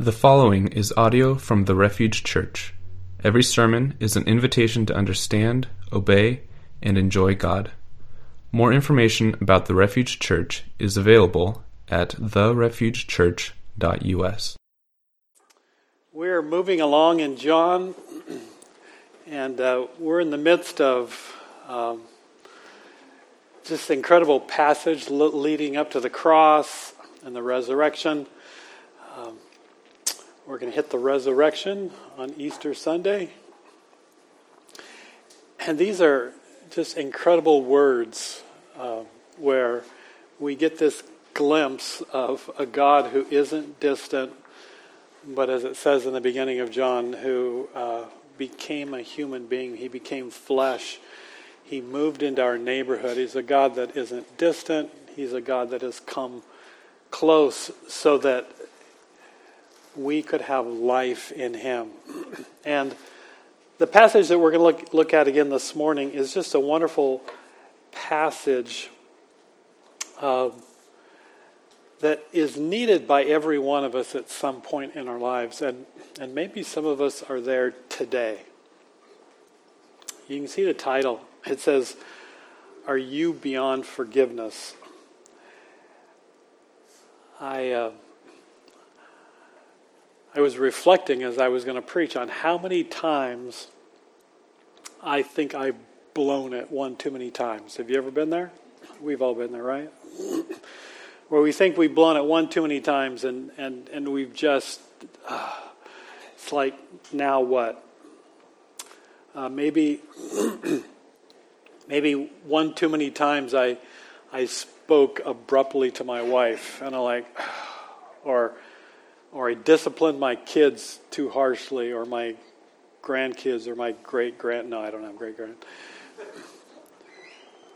The following is audio from the Refuge Church. Every sermon is an invitation to understand, obey, and enjoy God. More information about the Refuge Church is available at therefugechurch.us. We're moving along in John, and uh, we're in the midst of um, just incredible passage leading up to the cross and the resurrection. We're going to hit the resurrection on Easter Sunday. And these are just incredible words uh, where we get this glimpse of a God who isn't distant, but as it says in the beginning of John, who uh, became a human being. He became flesh. He moved into our neighborhood. He's a God that isn't distant. He's a God that has come close so that we could have life in him. And the passage that we're going to look, look at again this morning is just a wonderful passage uh, that is needed by every one of us at some point in our lives. And, and maybe some of us are there today. You can see the title. It says, Are You Beyond Forgiveness? I. Uh, I was reflecting as I was going to preach on how many times I think I've blown it one too many times. Have you ever been there? We've all been there, right? Where we think we've blown it one too many times and, and, and we've just, uh, it's like, now what? Uh, maybe, maybe one too many times I, I spoke abruptly to my wife and I'm like, or, or I disciplined my kids too harshly, or my grandkids, or my great grand. No, I don't have great grand.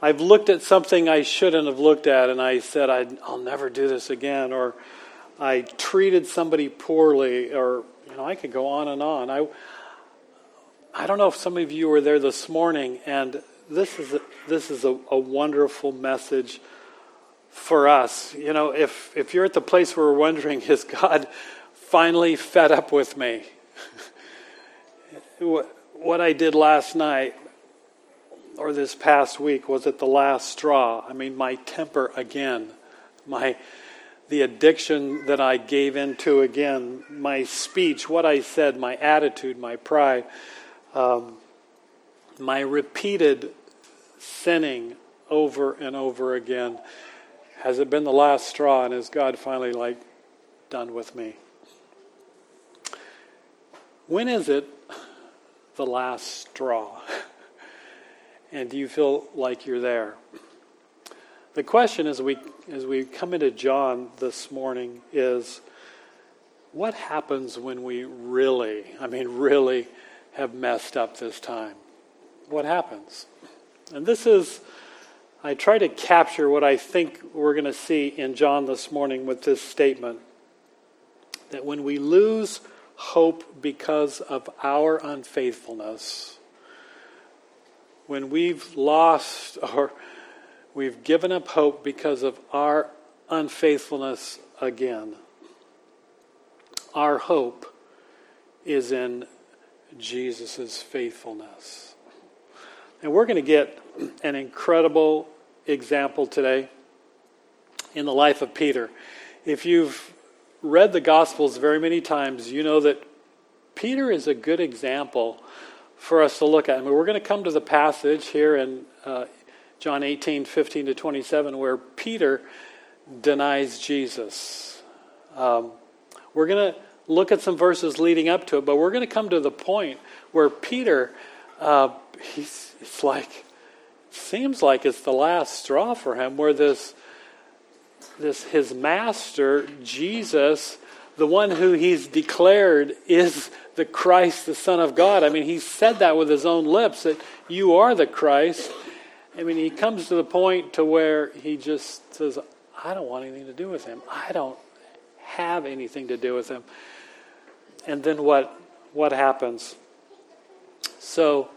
I've looked at something I shouldn't have looked at, and I said, i will never do this again. Or I treated somebody poorly, or, you know, I could go on and on. I, I don't know if some of you were there this morning, and this is a, this is a, a wonderful message for us. You know, if, if you're at the place where we're wondering, is God finally fed up with me? what, what I did last night or this past week was at the last straw. I mean, my temper again, my the addiction that I gave into again, my speech, what I said, my attitude, my pride, um, my repeated sinning over and over again. Has it been the last straw, and is God finally like done with me? When is it the last straw? and do you feel like you're there? The question as we as we come into John this morning is what happens when we really, I mean really have messed up this time? What happens? And this is I try to capture what I think we're going to see in John this morning with this statement that when we lose hope because of our unfaithfulness, when we've lost or we've given up hope because of our unfaithfulness again, our hope is in Jesus' faithfulness. And we're going to get an incredible example today in the life of Peter. If you've read the Gospels very many times, you know that Peter is a good example for us to look at. I mean, we're going to come to the passage here in uh, John 18, 15 to 27, where Peter denies Jesus. Um, we're going to look at some verses leading up to it, but we're going to come to the point where Peter, uh, he's, it's like, seems like it's the last straw for him where this this his master jesus the one who he's declared is the christ the son of god. I mean he said that with his own lips that you are the christ. I mean he comes to the point to where he just says i don't want anything to do with him. I don't have anything to do with him. And then what what happens? So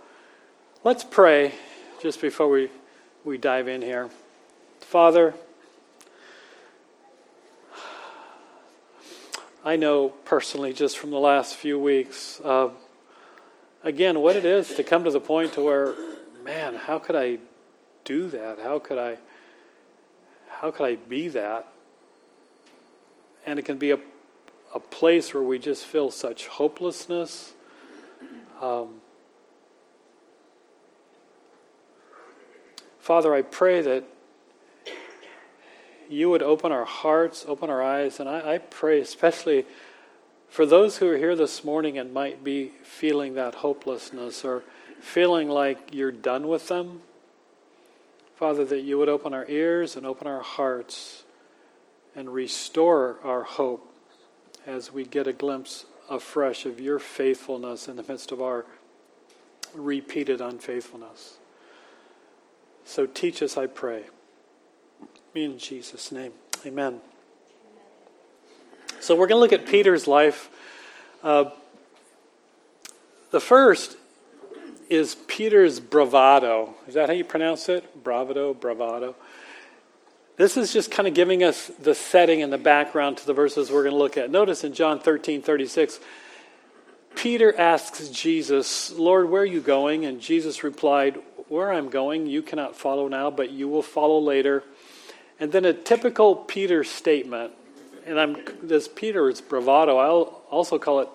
let's pray just before we, we dive in here. Father, I know personally just from the last few weeks, uh, again, what it is to come to the point to where, man, how could I do that? How could I, how could I be that? And it can be a, a place where we just feel such hopelessness. Um, Father, I pray that you would open our hearts, open our eyes, and I, I, pray especially for those who are here this morning and might be feeling that hopelessness or feeling like you're done with them. Father, that you would open our ears and open our hearts and restore our hope as we get a glimpse afresh of your faithfulness in the midst of our repeated unfaithfulness. So teach us, I pray. In Jesus' name, amen. So we're going to look at Peter's life. Uh, the first is Peter's bravado. Is that how you pronounce it? Bravado, bravado. This is just kind of giving us the setting and the background to the verses we're going to look at. Notice in John 13 36, Peter asks Jesus, Lord, where are you going? And Jesus replied, where I'm going, you cannot follow now, but you will follow later. And then a typical Peter statement, and I'm this Peter's bravado. I'll also call it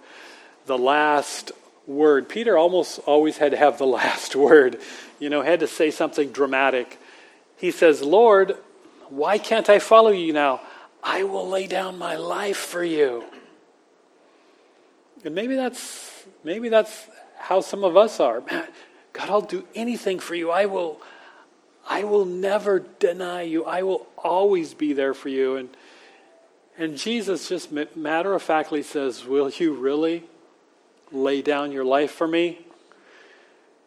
the last word. Peter almost always had to have the last word, you know, had to say something dramatic. He says, Lord, why can't I follow you now? I will lay down my life for you. And maybe that's maybe that's how some of us are. Man, God, I'll do anything for you. I will, I will never deny you. I will always be there for you. And, and Jesus just matter of factly says, Will you really lay down your life for me?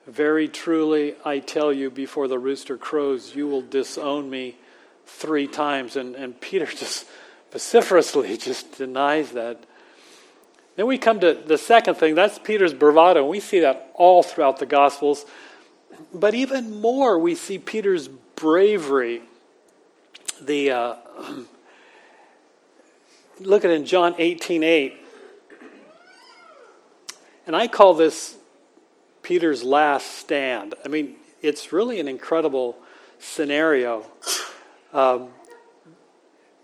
Very truly, I tell you, before the rooster crows, you will disown me three times. And, and Peter just vociferously just denies that. Then we come to the second thing that's Peter's bravado. And we see that all throughout the Gospels. But even more, we see Peter's bravery. The uh, look at in John 18 8. And I call this Peter's last stand. I mean, it's really an incredible scenario. Um,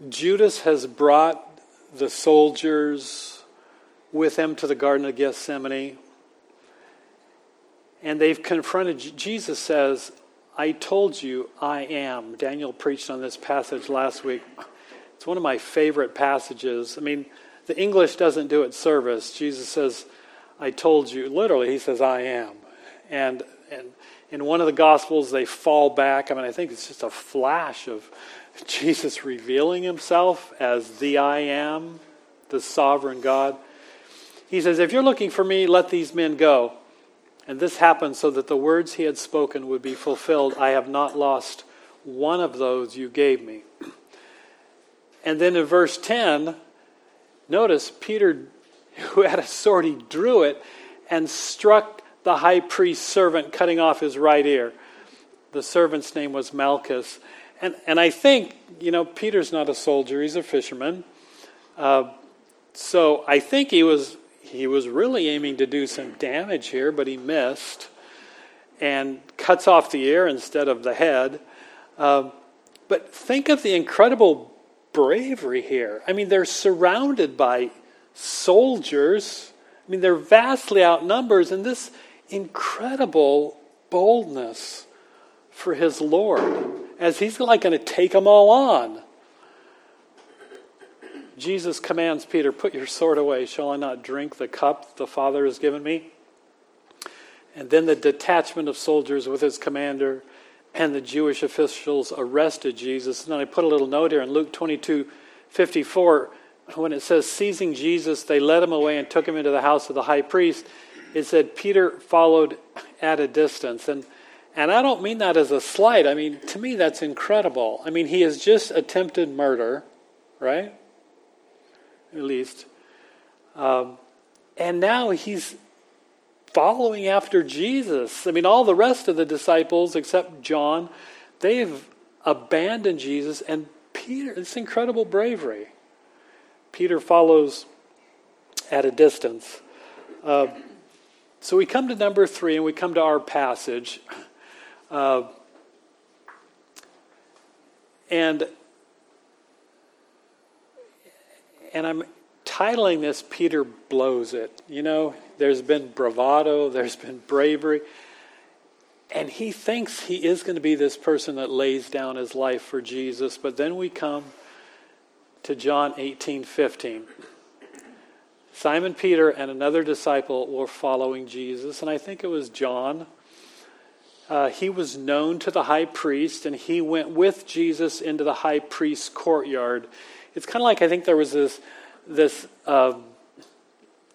Judas has brought the soldiers with them to the Garden of Gethsemane. And they've confronted, Jesus says, I told you I am. Daniel preached on this passage last week. It's one of my favorite passages. I mean, the English doesn't do it service. Jesus says, I told you. Literally, he says, I am. And, and in one of the Gospels, they fall back. I mean, I think it's just a flash of Jesus revealing himself as the I am, the sovereign God. He says, If you're looking for me, let these men go. And this happened so that the words he had spoken would be fulfilled. I have not lost one of those you gave me. And then in verse 10, notice Peter, who had a sword, he drew it and struck the high priest's servant, cutting off his right ear. The servant's name was Malchus. And, and I think, you know, Peter's not a soldier, he's a fisherman. Uh, so I think he was he was really aiming to do some damage here, but he missed and cuts off the ear instead of the head. Um, but think of the incredible bravery here. I mean, they're surrounded by soldiers. I mean, they're vastly outnumbered, and this incredible boldness for his Lord as he's like going to take them all on. Jesus commands Peter, Put your sword away. Shall I not drink the cup the Father has given me? And then the detachment of soldiers with his commander and the Jewish officials arrested Jesus. And then I put a little note here in Luke 22 54, when it says, Seizing Jesus, they led him away and took him into the house of the high priest. It said, Peter followed at a distance. And, and I don't mean that as a slight. I mean, to me, that's incredible. I mean, he has just attempted murder, right? At least. Um, and now he's following after Jesus. I mean, all the rest of the disciples, except John, they've abandoned Jesus. And Peter, it's incredible bravery. Peter follows at a distance. Uh, so we come to number three and we come to our passage. Uh, and and I'm titling this Peter Blows It. You know, there's been bravado, there's been bravery. And he thinks he is going to be this person that lays down his life for Jesus. But then we come to John 18 15. Simon Peter and another disciple were following Jesus, and I think it was John. Uh, he was known to the high priest, and he went with Jesus into the high priest's courtyard. It's kind of like I think there was this, this uh,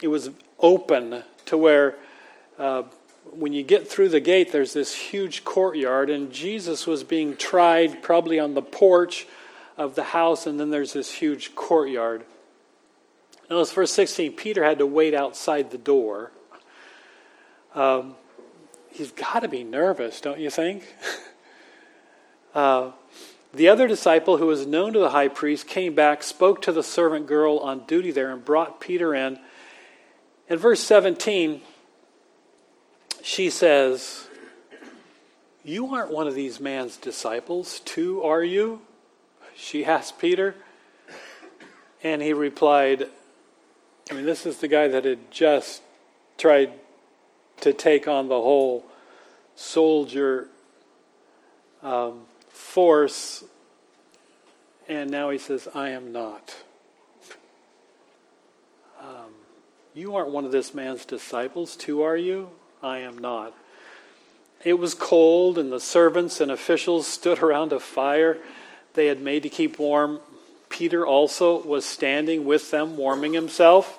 it was open to where uh, when you get through the gate, there's this huge courtyard, and Jesus was being tried probably on the porch of the house, and then there's this huge courtyard. Notice verse 16 Peter had to wait outside the door. Um, he's got to be nervous, don't you think? uh, the other disciple, who was known to the high priest, came back, spoke to the servant girl on duty there, and brought Peter in. In verse 17, she says, You aren't one of these man's disciples, too, are you? She asked Peter. And he replied, I mean, this is the guy that had just tried to take on the whole soldier um, force, and now he says, I am not. Um, you aren't one of this man's disciples, too, are you? I am not. It was cold, and the servants and officials stood around a fire they had made to keep warm. Peter also was standing with them, warming himself.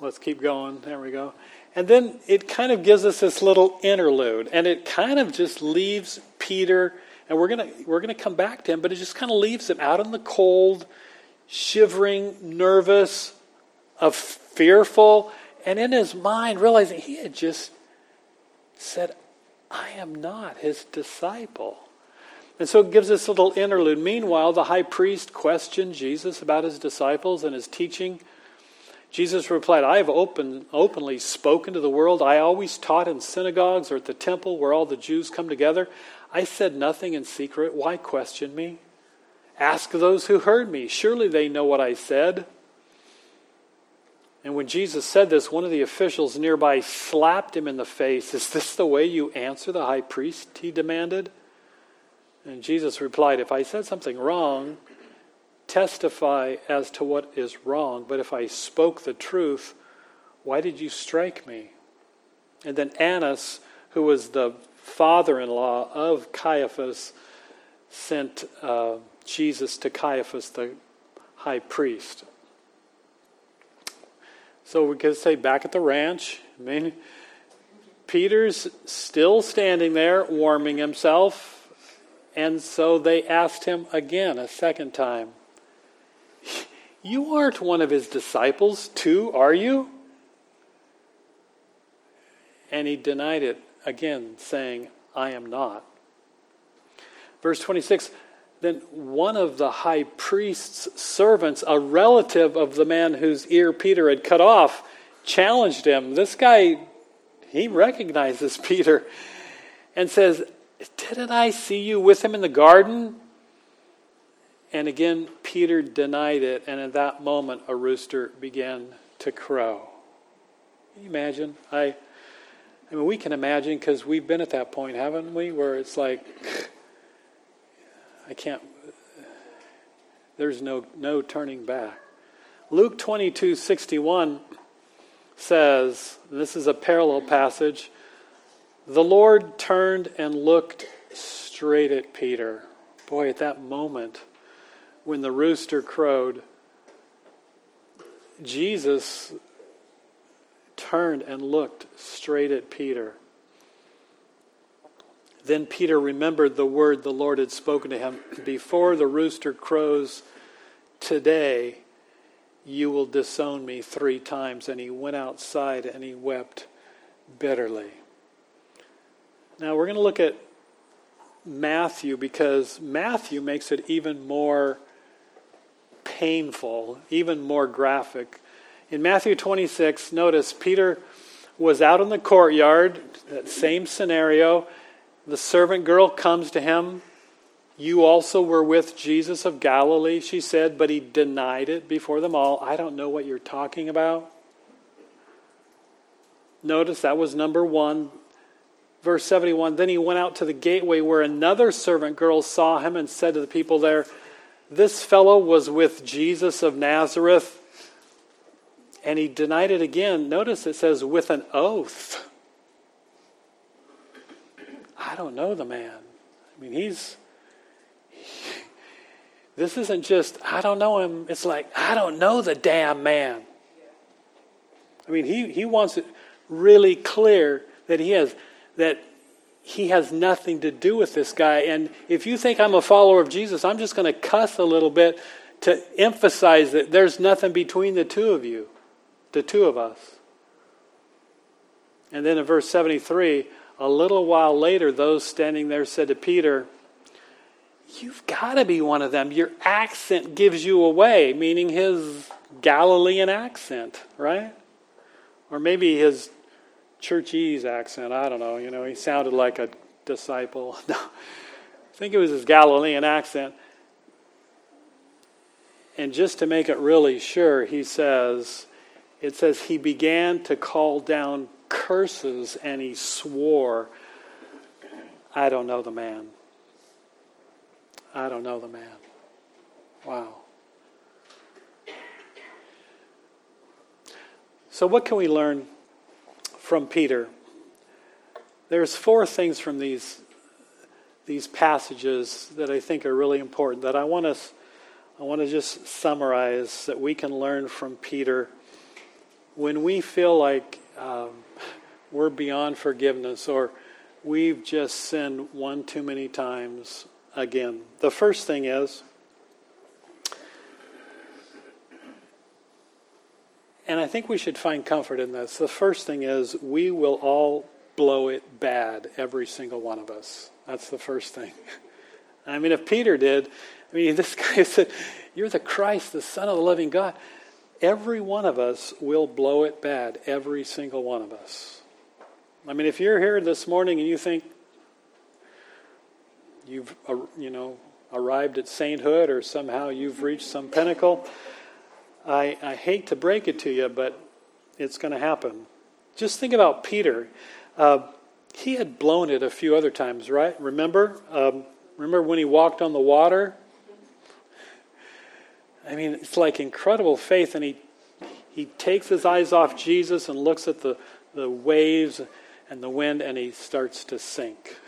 Let's keep going. There we go. And then it kind of gives us this little interlude, and it kind of just leaves Peter, and we're gonna we're gonna come back to him, but it just kind of leaves him out in the cold, shivering, nervous, of fearful, and in his mind realizing he had just said, I am not his disciple. And so it gives us a little interlude. Meanwhile, the high priest questioned Jesus about his disciples and his teaching. Jesus replied, I have open, openly spoken to the world. I always taught in synagogues or at the temple where all the Jews come together. I said nothing in secret. Why question me? Ask those who heard me. Surely they know what I said. And when Jesus said this, one of the officials nearby slapped him in the face. Is this the way you answer the high priest? He demanded. And Jesus replied, If I said something wrong, testify as to what is wrong. But if I spoke the truth, why did you strike me? And then Annas, who was the father in law of Caiaphas, sent uh, Jesus to Caiaphas, the high priest. So we could say back at the ranch, I mean, Peter's still standing there warming himself, and so they asked him again a second time, You aren't one of his disciples, too, are you? And he denied it again, saying, I am not. Verse 26 then one of the high priest's servants, a relative of the man whose ear Peter had cut off, challenged him. This guy, he recognizes Peter and says, Didn't I see you with him in the garden? And again, Peter denied it, and at that moment, a rooster began to crow. Can you imagine? I, I mean, we can imagine because we've been at that point, haven't we? Where it's like, I can't, there's no, no turning back. Luke 22 61 says, this is a parallel passage, the Lord turned and looked straight at Peter. Boy, at that moment, when the rooster crowed, Jesus turned and looked straight at Peter. Then Peter remembered the word the Lord had spoken to him Before the rooster crows today, you will disown me three times. And he went outside and he wept bitterly. Now we're going to look at Matthew because Matthew makes it even more painful, even more graphic. In Matthew 26, notice Peter was out in the courtyard, that same scenario. The servant girl comes to him. You also were with Jesus of Galilee, she said, but he denied it before them all. I don't know what you're talking about. Notice that was number one. Verse 71 Then he went out to the gateway where another servant girl saw him and said to the people there, This fellow was with Jesus of Nazareth. And he denied it again. Notice it says, with an oath. I don't know the man. I mean, he's. this isn't just, I don't know him. It's like, I don't know the damn man. I mean, he, he wants it really clear that he has that he has nothing to do with this guy. And if you think I'm a follower of Jesus, I'm just going to cuss a little bit to emphasize that there's nothing between the two of you, the two of us. And then in verse 73, a little while later, those standing there said to Peter, You've got to be one of them. Your accent gives you away, meaning his Galilean accent, right? Or maybe his churchese accent. I don't know. You know, he sounded like a disciple. I think it was his Galilean accent. And just to make it really sure, he says, it says he began to call down curses and he swore, I don't know the man. I don't know the man. Wow. So, what can we learn from Peter. There's four things from these these passages that I think are really important that I want to I want to just summarize that we can learn from Peter when we feel like um, we're beyond forgiveness or we've just sinned one too many times again. The first thing is And I think we should find comfort in this. The first thing is we will all blow it bad, every single one of us. That's the first thing. I mean, if Peter did, I mean, this guy said, You're the Christ, the Son of the living God. Every one of us will blow it bad, every single one of us. I mean, if you're here this morning and you think you've, uh, you know, arrived at sainthood or somehow you've reached some pinnacle, I, I hate to break it to you, but it's going to happen. Just think about Peter. Uh, he had blown it a few other times, right? Remember? Um, remember when he walked on the water? I mean, it's like incredible faith, and he he takes his eyes off Jesus and looks at the, the waves and the wind, and he starts to sink.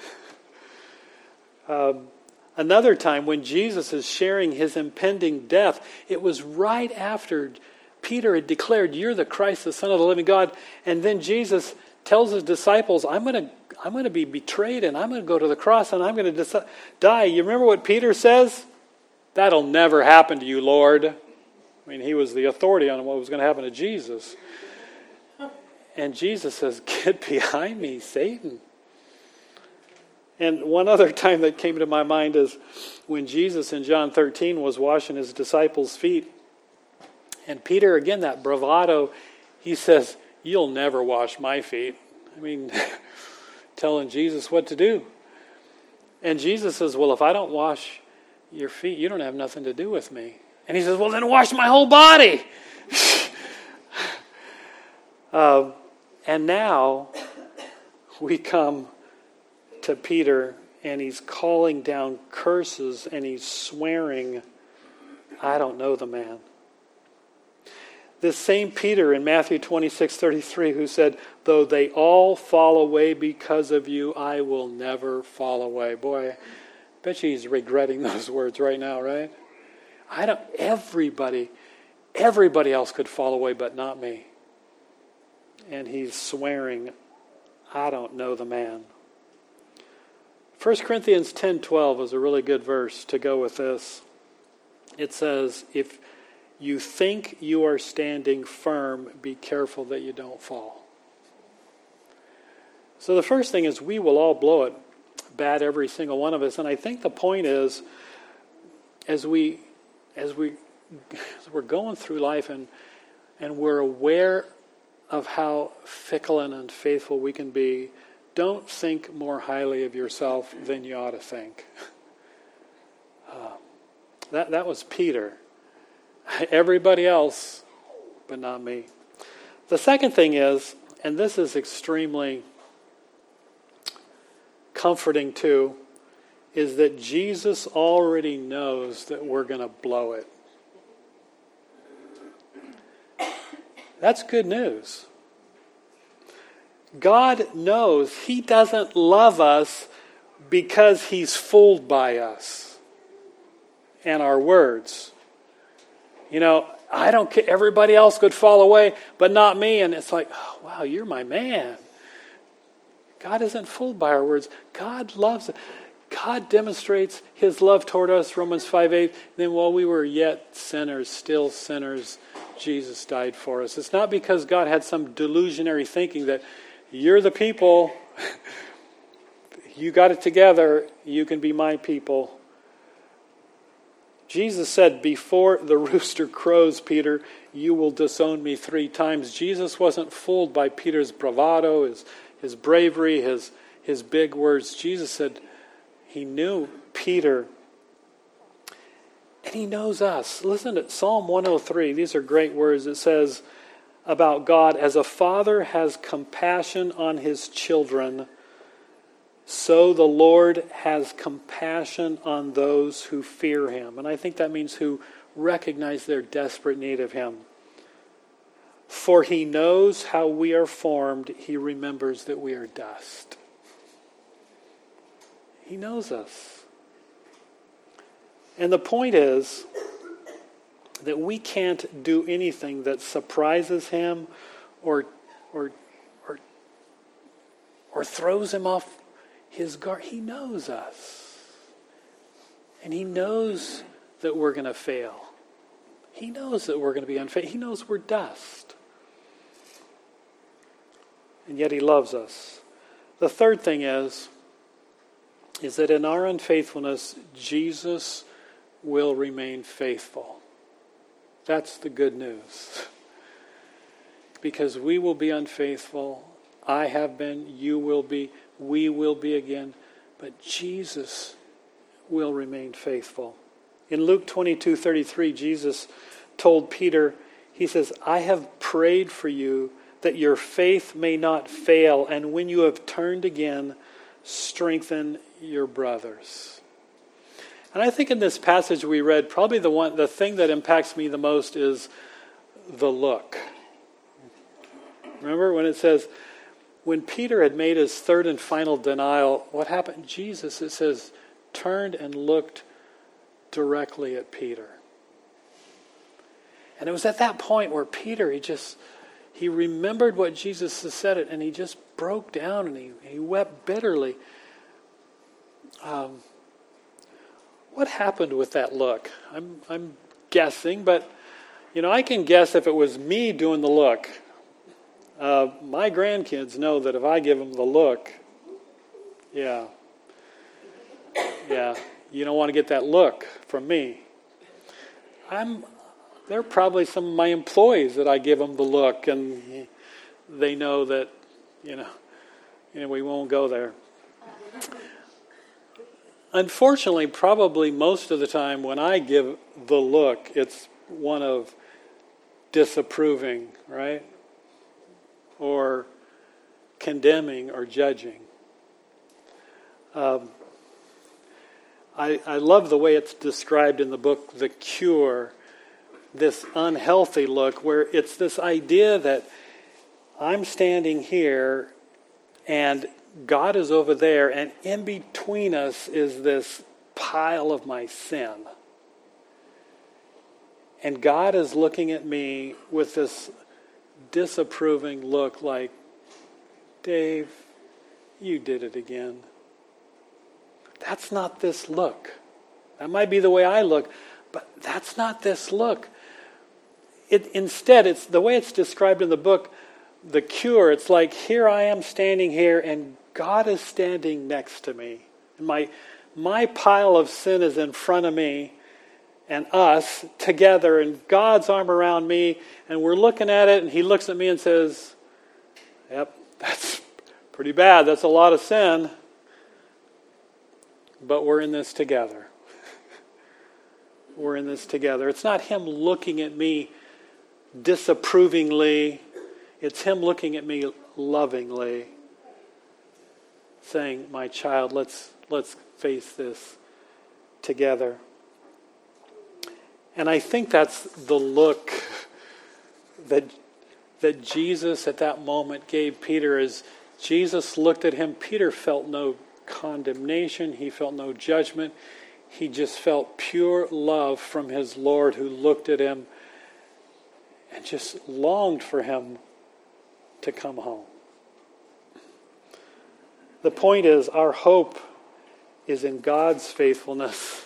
Um, Another time, when Jesus is sharing his impending death, it was right after Peter had declared, You're the Christ, the Son of the living God. And then Jesus tells his disciples, I'm going to I'm going to be betrayed and I'm going to go to the cross and I'm going to die. You remember what Peter says? That'll never happen to you, Lord. I mean, he was the authority on what was going to happen to Jesus. And Jesus says, Get behind me, Satan. And one other time that came to my mind is when Jesus in John 13 was washing his disciples' feet. And Peter, again, that bravado, he says, You'll never wash my feet. I mean, telling Jesus what to do. And Jesus says, Well, if I don't wash your feet, you don't have nothing to do with me. And he says, Well, then wash my whole body. uh, and now we come to Peter and he's calling down curses and he's swearing, I don't know the man. This same Peter in Matthew 26 33, who said, Though they all fall away because of you, I will never fall away. Boy, I bet you he's regretting those words right now, right? I don't, everybody, everybody else could fall away, but not me. And he's swearing, I don't know the man. 1 Corinthians 10:12 is a really good verse to go with this. It says, "If you think you are standing firm, be careful that you don't fall." So the first thing is we will all blow it bad every single one of us and I think the point is as we as we as we're going through life and and we're aware of how fickle and unfaithful we can be, don't think more highly of yourself than you ought to think. Uh, that, that was Peter. Everybody else, but not me. The second thing is, and this is extremely comforting too, is that Jesus already knows that we're going to blow it. That's good news. God knows He doesn't love us because He's fooled by us and our words. You know, I don't care. Everybody else could fall away, but not me. And it's like, oh, wow, you're my man. God isn't fooled by our words. God loves it. God demonstrates his love toward us, Romans 5 8. Then while we were yet sinners, still sinners, Jesus died for us. It's not because God had some delusionary thinking that you're the people, you got it together, you can be my people. Jesus said, Before the rooster crows, Peter, you will disown me three times. Jesus wasn't fooled by Peter's bravado, his, his bravery, his, his big words. Jesus said, He knew Peter and he knows us. Listen to Psalm 103. These are great words. It says about God as a father has compassion on his children, so the Lord has compassion on those who fear him. And I think that means who recognize their desperate need of him. For he knows how we are formed, he remembers that we are dust. He knows us. And the point is that we can't do anything that surprises him or, or, or, or throws him off his guard. He knows us. And he knows that we're going to fail. He knows that we're going to be unfaithful. He knows we're dust. And yet he loves us. The third thing is, is that in our unfaithfulness, Jesus will remain faithful. That's the good news. because we will be unfaithful. I have been, you will be, we will be again. But Jesus will remain faithful. In Luke 22 33, Jesus told Peter, He says, I have prayed for you that your faith may not fail, and when you have turned again, strengthen your brothers. And I think in this passage we read, probably the one, the thing that impacts me the most is the look. Remember when it says, when Peter had made his third and final denial, what happened? Jesus, it says, turned and looked directly at Peter. And it was at that point where Peter, he just, he remembered what Jesus had said it, and he just broke down and he, he wept bitterly. Um, what happened with that look? I'm, I'm guessing, but you know, I can guess if it was me doing the look. Uh, my grandkids know that if I give them the look, yeah, yeah, you don't want to get that look from me. I'm. They're probably some of my employees that I give them the look, and they know that, you know, you know, we won't go there. Unfortunately, probably most of the time when I give the look, it's one of disapproving, right? Or condemning or judging. Um, I, I love the way it's described in the book, The Cure, this unhealthy look, where it's this idea that I'm standing here and God is over there, and in between us is this pile of my sin. And God is looking at me with this disapproving look like, Dave, you did it again. That's not this look. That might be the way I look, but that's not this look. It, instead, it's the way it's described in the book, The Cure. It's like, here I am standing here, and God is standing next to me. My, my pile of sin is in front of me, and us together and God's arm around me, and we're looking at it, and He looks at me and says, Yep, that's pretty bad. That's a lot of sin. But we're in this together. we're in this together. It's not Him looking at me disapprovingly, it's Him looking at me lovingly, saying, My child, let's, let's face this together. And I think that's the look that, that Jesus at that moment gave Peter as Jesus looked at him. Peter felt no condemnation, he felt no judgment. He just felt pure love from his Lord who looked at him and just longed for him to come home. The point is, our hope is in God's faithfulness.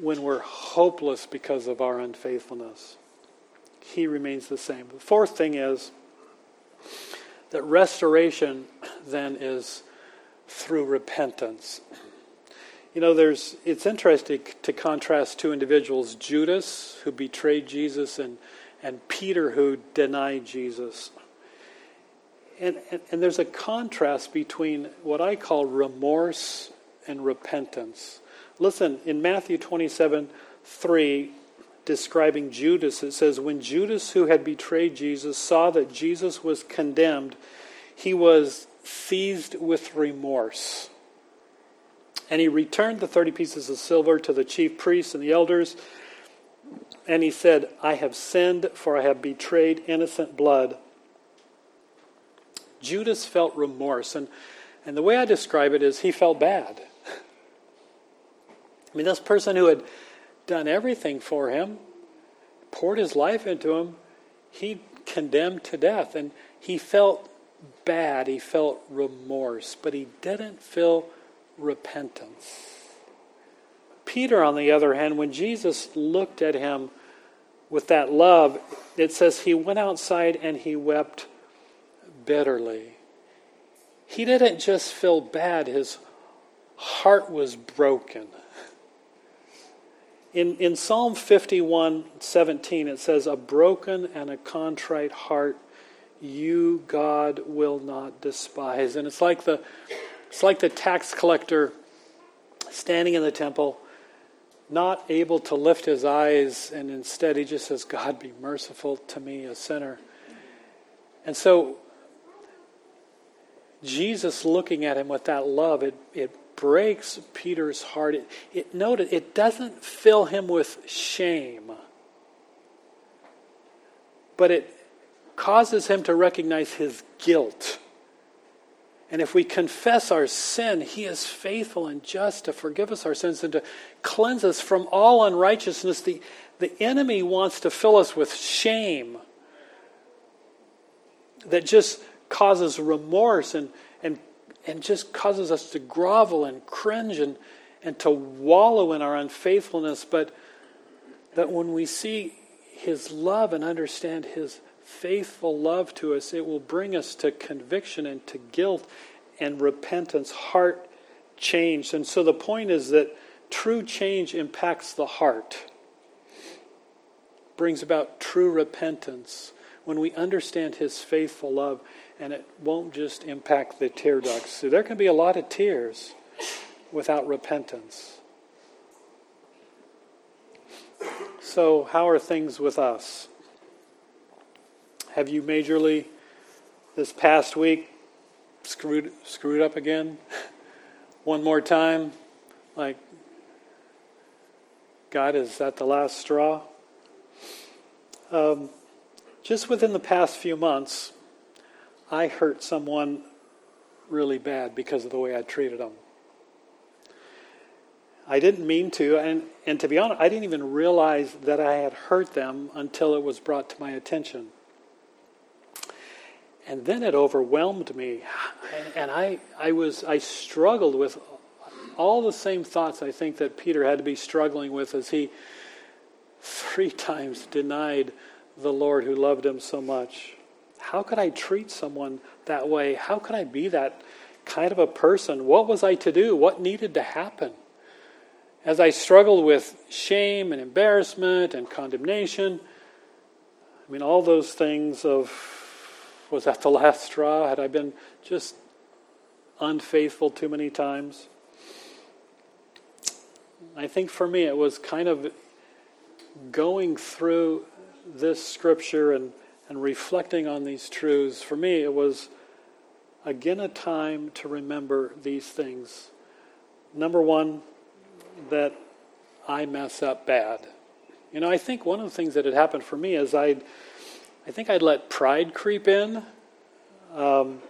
When we're hopeless because of our unfaithfulness, He remains the same. The fourth thing is that restoration then is through repentance. You know, there's, it's interesting to contrast two individuals Judas, who betrayed Jesus, and, and Peter, who denied Jesus. And, and, and there's a contrast between what I call remorse and repentance. Listen, in Matthew 27 3, describing Judas, it says, When Judas, who had betrayed Jesus, saw that Jesus was condemned, he was seized with remorse. And he returned the 30 pieces of silver to the chief priests and the elders. And he said, I have sinned, for I have betrayed innocent blood. Judas felt remorse. And, and the way I describe it is he felt bad. I mean, this person who had done everything for him, poured his life into him, he condemned to death. And he felt bad. He felt remorse. But he didn't feel repentance. Peter, on the other hand, when Jesus looked at him with that love, it says he went outside and he wept bitterly. He didn't just feel bad, his heart was broken. In, in Psalm 51 17, it says, A broken and a contrite heart you, God, will not despise. And it's like the it's like the tax collector standing in the temple, not able to lift his eyes, and instead he just says, God, be merciful to me, a sinner. And so, Jesus looking at him with that love, it, it breaks Peter's heart. It, it noted it doesn't fill him with shame, but it causes him to recognize his guilt and if we confess our sin, He is faithful and just to forgive us our sins and to cleanse us from all unrighteousness. The, the enemy wants to fill us with shame that just causes remorse and, and, and just causes us to grovel and cringe and, and to wallow in our unfaithfulness. But that when we see His love and understand His faithful love to us, it will bring us to conviction and to guilt and repentance, heart change. And so the point is that true change impacts the heart, brings about true repentance when we understand His faithful love, and it won't just impact the tear ducts. So there can be a lot of tears without repentance. So, how are things with us? Have you majorly this past week screwed screwed up again? One more time? Like God is that the last straw? Um, just within the past few months, I hurt someone really bad because of the way I treated them. I didn't mean to, and, and to be honest, I didn't even realize that I had hurt them until it was brought to my attention. And then it overwhelmed me. And I, I, was, I struggled with all the same thoughts I think that Peter had to be struggling with as he three times denied the Lord who loved him so much. How could I treat someone that way? How could I be that kind of a person? What was I to do? What needed to happen? as I struggled with shame and embarrassment and condemnation, I mean, all those things of was that the last straw? Had I been just unfaithful too many times? I think for me it was kind of going through this scripture and, and reflecting on these truths. For me, it was again a time to remember these things. Number one, that I mess up bad. You know, I think one of the things that had happened for me is I'd, I think I'd let pride creep in, um,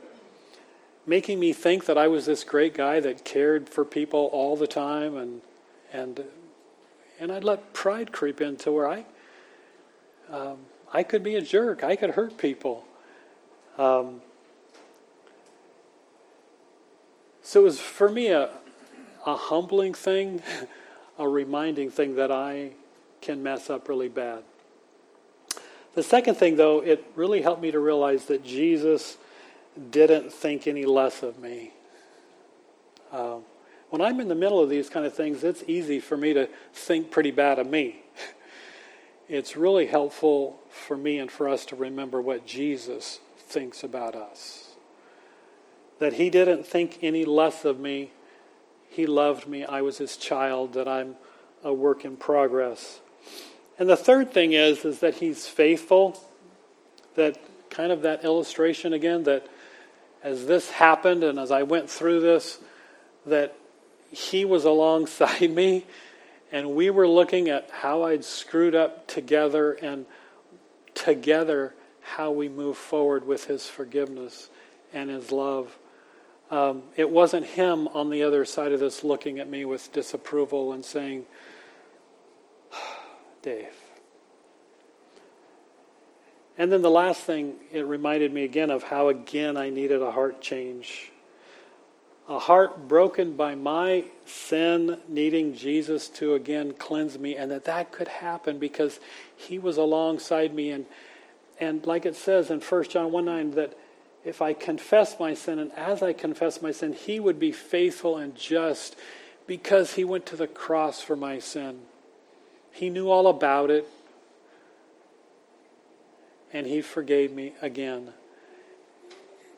making me think that I was this great guy that cared for people all the time, and and and I'd let pride creep in to where I um, I could be a jerk, I could hurt people. Um, so it was for me a, a humbling thing, a reminding thing that I can mess up really bad. The second thing, though, it really helped me to realize that Jesus didn't think any less of me. Um, when I'm in the middle of these kind of things, it's easy for me to think pretty bad of me. It's really helpful for me and for us to remember what Jesus thinks about us. That he didn't think any less of me he loved me. I was his child, that I'm a work in progress. And the third thing is, is that he's faithful. That kind of that illustration again, that as this happened and as I went through this, that he was alongside me and we were looking at how I'd screwed up together and together how we move forward with his forgiveness and his love. Um, it wasn't him on the other side of this looking at me with disapproval and saying, Dave. And then the last thing, it reminded me again of how again I needed a heart change. A heart broken by my sin, needing Jesus to again cleanse me, and that that could happen because he was alongside me. And, and like it says in 1 John 1 9, that if I confess my sin, and as I confess my sin, He would be faithful and just because He went to the cross for my sin. He knew all about it, and He forgave me again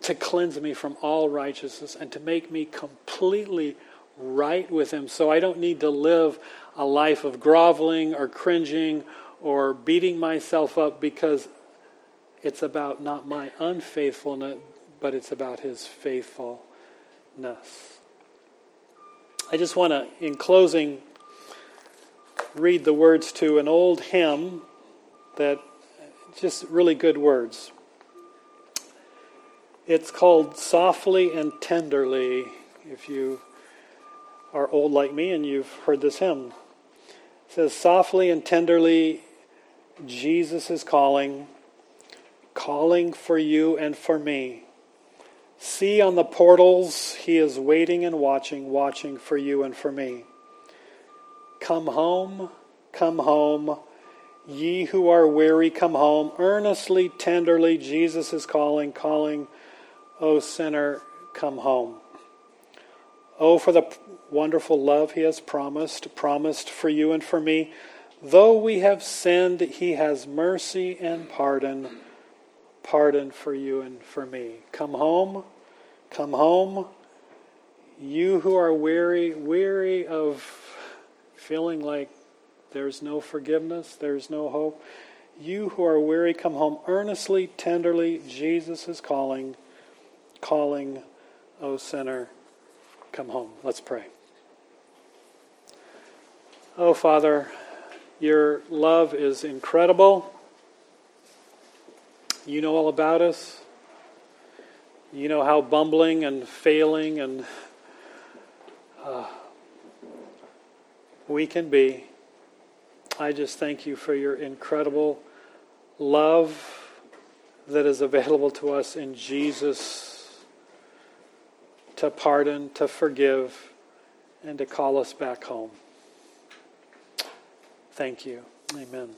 to cleanse me from all righteousness and to make me completely right with Him so I don't need to live a life of groveling or cringing or beating myself up because it's about not my unfaithfulness, but it's about his faithfulness. I just want to, in closing, read the words to an old hymn that just really good words. It's called Softly and Tenderly. If you are old like me and you've heard this hymn, it says, Softly and tenderly, Jesus is calling calling for you and for me. See on the portals, he is waiting and watching, watching for you and for me. Come home, come home. Ye who are weary, come home. Earnestly, tenderly, Jesus is calling, calling, O sinner, come home. Oh, for the wonderful love he has promised, promised for you and for me. Though we have sinned, he has mercy and pardon pardon for you and for me. Come home, come home. You who are weary, weary of feeling like there's no forgiveness, there's no hope. You who are weary, come home earnestly, tenderly. Jesus is calling, calling, O sinner, come home. Let's pray. Oh, Father, your love is incredible. You know all about us. You know how bumbling and failing and uh, we can be. I just thank you for your incredible love that is available to us in Jesus to pardon, to forgive, and to call us back home. Thank you. Amen.